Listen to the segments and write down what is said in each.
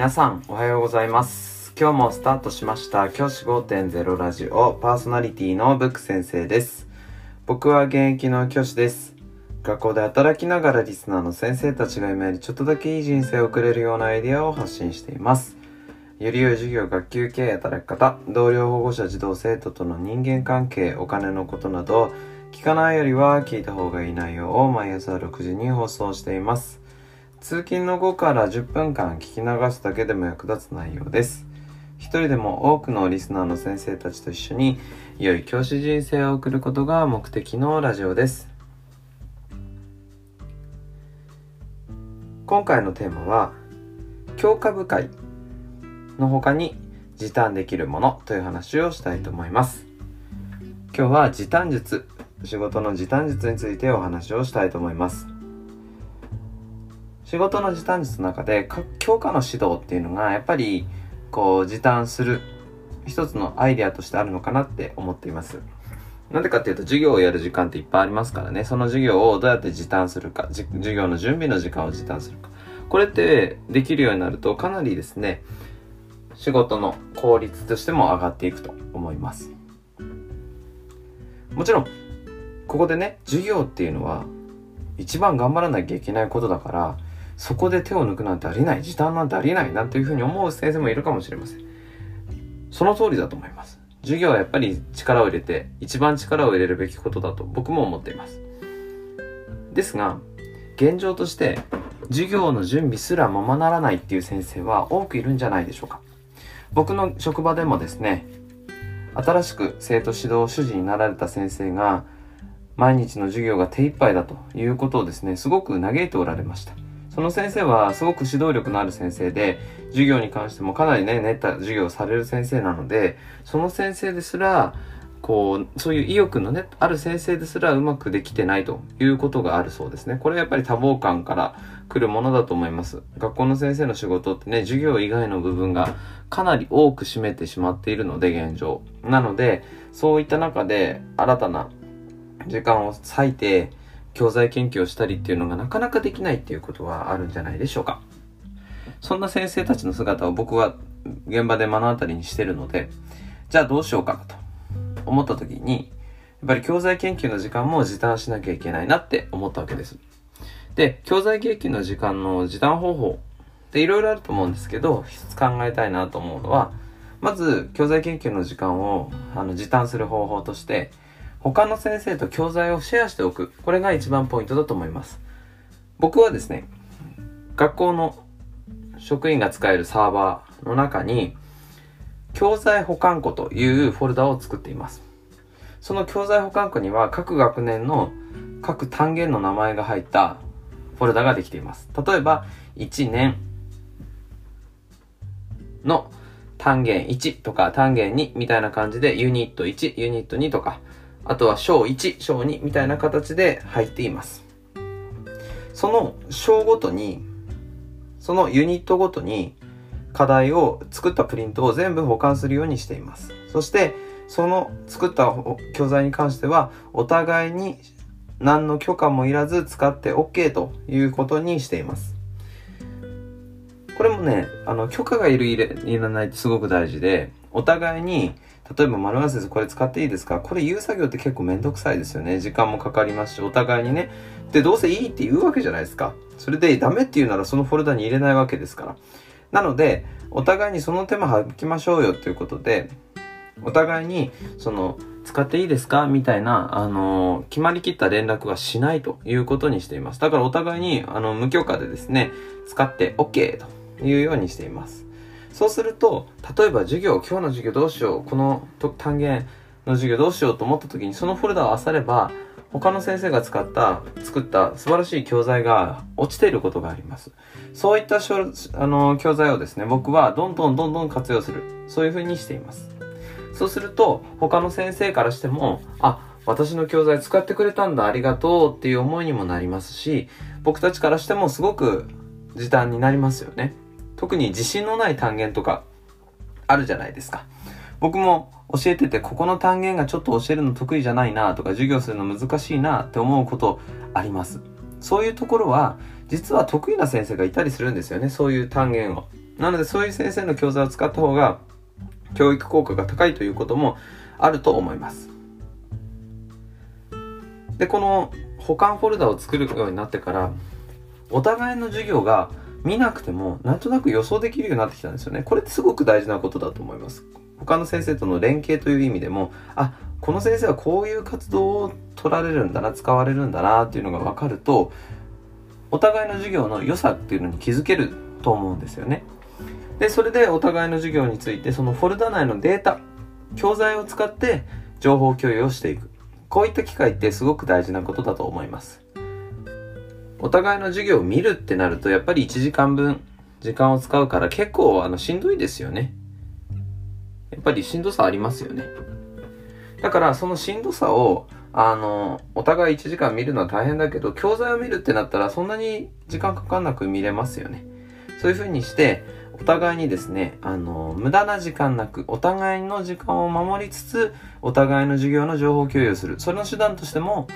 皆さんおはようございます。今日もスタートしました教師5.0ラジオパーソナリティのブック先生です。僕は現役の教師です。学校で働きながらリスナーの先生たちが夢よりちょっとだけいい人生を送れるようなアイデアを発信しています。より良い授業、学級経営、働き方、同僚、保護者、児童、生徒との人間関係、お金のことなど、聞かないよりは聞いた方がいい内容を毎朝6時に放送しています。通勤の後から10分間聞き流すだけでも役立つ内容です。一人でも多くのリスナーの先生たちと一緒に良い教師人生を送ることが目的のラジオです。今回のテーマは教科部会の他に時短できるものという話をしたいと思います。今日は時短術、仕事の時短術についてお話をしたいと思います。仕事の時短術の中で教科の指導っていうのがやっぱりこう時短する一つのアイデアとしてあるのかなって思っています。なんでかっていうと授業をやる時間っていっぱいありますからね、その授業をどうやって時短するか、授業の準備の時間を時短するか。これってできるようになるとかなりですね、仕事の効率としても上がっていくと思います。もちろん、ここでね、授業っていうのは一番頑張らなきゃいけないことだから、そこで手を抜くなんてありない、時短なんてありないなんていうふうに思う先生もいるかもしれません。その通りだと思います。授業はやっぱり力を入れて、一番力を入れるべきことだと僕も思っています。ですが、現状として、授業の準備すらままならないっていう先生は多くいるんじゃないでしょうか。僕の職場でもですね、新しく生徒指導主事になられた先生が、毎日の授業が手一杯だということをですね、すごく嘆いておられました。その先生はすごく指導力のある先生で、授業に関してもかなりね、練った授業をされる先生なので、その先生ですら、こう、そういう意欲のね、ある先生ですらうまくできてないということがあるそうですね。これはやっぱり多忙感から来るものだと思います。学校の先生の仕事ってね、授業以外の部分がかなり多く占めてしまっているので、現状。なので、そういった中で新たな時間を割いて、教材研究をしたりっていうのがなかなかできないっていうことはあるんじゃないでしょうか。そんな先生たちの姿を僕は現場で目の当たりにしてるので、じゃあどうしようかなと思った時に、やっぱり教材研究の時間も時短しなきゃいけないなって思ったわけです。で、教材研究の時間の時短方法っていろいろあると思うんですけど、一つ考えたいなと思うのは、まず、教材研究の時間をあの時短する方法として、他の先生と教材をシェアしておく。これが一番ポイントだと思います。僕はですね、学校の職員が使えるサーバーの中に、教材保管庫というフォルダを作っています。その教材保管庫には各学年の各単元の名前が入ったフォルダができています。例えば、1年の単元1とか単元2みたいな感じでユニット1、ユニット2とかあとは章1、章2みたいな形で入っています。その章ごとに、そのユニットごとに課題を作ったプリントを全部保管するようにしています。そして、その作った教材に関しては、お互いに何の許可もいらず使って OK ということにしています。これもね、あの、許可がいるいらないってすごく大事で、お互いに例えば、丸川先生これ使っていいですか？これ言う作業って結構めんどくさいですよね。時間もかかりますし、お互いにね。で、どうせいいって言うわけじゃないですか。それでダメって言うならそのフォルダに入れないわけですから。なので、お互いにその手間省きましょうよということで、お互いに、その、使っていいですか？みたいな、あのー、決まりきった連絡はしないということにしています。だからお互いに、あの、無許可でですね、使って OK というようにしています。そうすると、例えば授業、今日の授業どうしよう、この単元の授業どうしようと思った時に、そのフォルダを漁れば、他の先生が使った、作った素晴らしい教材が落ちていることがあります。そういったあの教材をですね、僕はどんどんどんどん活用する。そういうふうにしています。そうすると、他の先生からしても、あ、私の教材使ってくれたんだ、ありがとうっていう思いにもなりますし、僕たちからしてもすごく時短になりますよね。特に自信のない単元とかあるじゃないですか。僕も教えてて、ここの単元がちょっと教えるの得意じゃないなとか、授業するの難しいなって思うことあります。そういうところは、実は得意な先生がいたりするんですよね。そういう単元を。なのでそういう先生の教材を使った方が教育効果が高いということもあると思います。で、この保管フォルダを作るようになってから、お互いの授業が見なくてもなんとなく予想できるようになってきたんですよね。これってすごく大事なことだと思います。他の先生との連携という意味でも、あ、この先生はこういう活動を取られるんだな、使われるんだなっていうのが分かると、お互いの授業の良さっていうのに気づけると思うんですよね。で、それでお互いの授業について、そのフォルダ内のデータ、教材を使って情報共有をしていく。こういった機会ってすごく大事なことだと思います。お互いの授業を見るってなると、やっぱり1時間分時間を使うから結構あのしんどいですよね。やっぱりしんどさありますよね。だからそのしんどさを、あの、お互い1時間見るのは大変だけど、教材を見るってなったらそんなに時間かかんなく見れますよね。そういう風にして、お互いにですね、あの、無駄な時間なく、お互いの時間を守りつつ、お互いの授業の情報共有する。それの手段としても、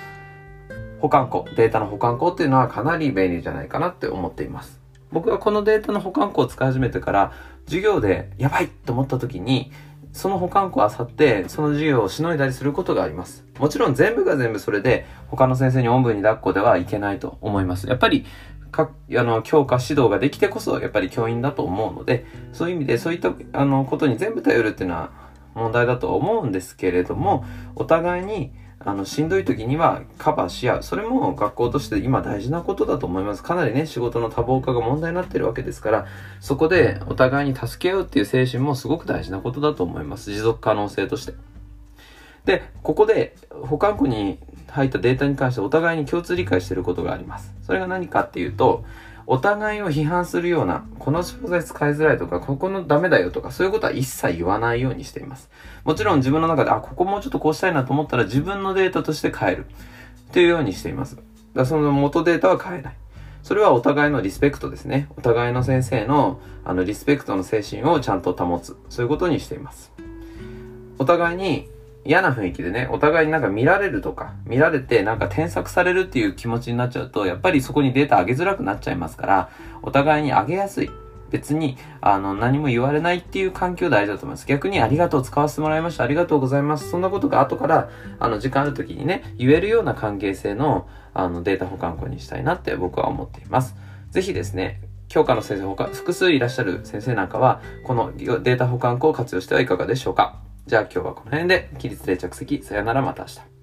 保管庫、データの保管庫っていうのはかなり便利じゃないかなって思っています。僕はこのデータの保管庫を使い始めてから、授業でやばいと思った時に、その保管庫を漁って、その授業をしのいだりすることがあります。もちろん全部が全部それで、他の先生におんぶに抱っこではいけないと思います。やっぱり、か、あの、教科指導ができてこそ、やっぱり教員だと思うので、そういう意味で、そういった、あの、ことに全部頼るっていうのは問題だと思うんですけれども、お互いに、あの、しんどい時にはカバーし合う。それも学校として今大事なことだと思います。かなりね、仕事の多忙化が問題になってるわけですから、そこでお互いに助け合うっていう精神もすごく大事なことだと思います。持続可能性として。で、ここで保管庫に入ったデータに関してお互いに共通理解してることがあります。それが何かっていうと、お互いを批判するような、この商材使いづらいとか、ここのダメだよとか、そういうことは一切言わないようにしています。もちろん自分の中で、あ、ここもうちょっとこうしたいなと思ったら自分のデータとして変える。というようにしています。だその元データは変えない。それはお互いのリスペクトですね。お互いの先生の、あの、リスペクトの精神をちゃんと保つ。そういうことにしています。お互いに嫌な雰囲気でね、お互いになんか見られるとか、見られてなんか添削されるっていう気持ちになっちゃうと、やっぱりそこにデータ上げづらくなっちゃいますから、お互いに上げやすい。別に、あの、何も言われないっていう環境大事だと思います。逆にありがとう使わせてもらいました。ありがとうございます。そんなことが後から、あの、時間ある時にね、言えるような関係性の、あの、データ保管庫にしたいなって僕は思っています。ぜひですね、教科の先生、他、複数いらっしゃる先生なんかは、このデータ保管庫を活用してはいかがでしょうか。じゃあ今日はこの辺で、起立で着席、さよならまた明日。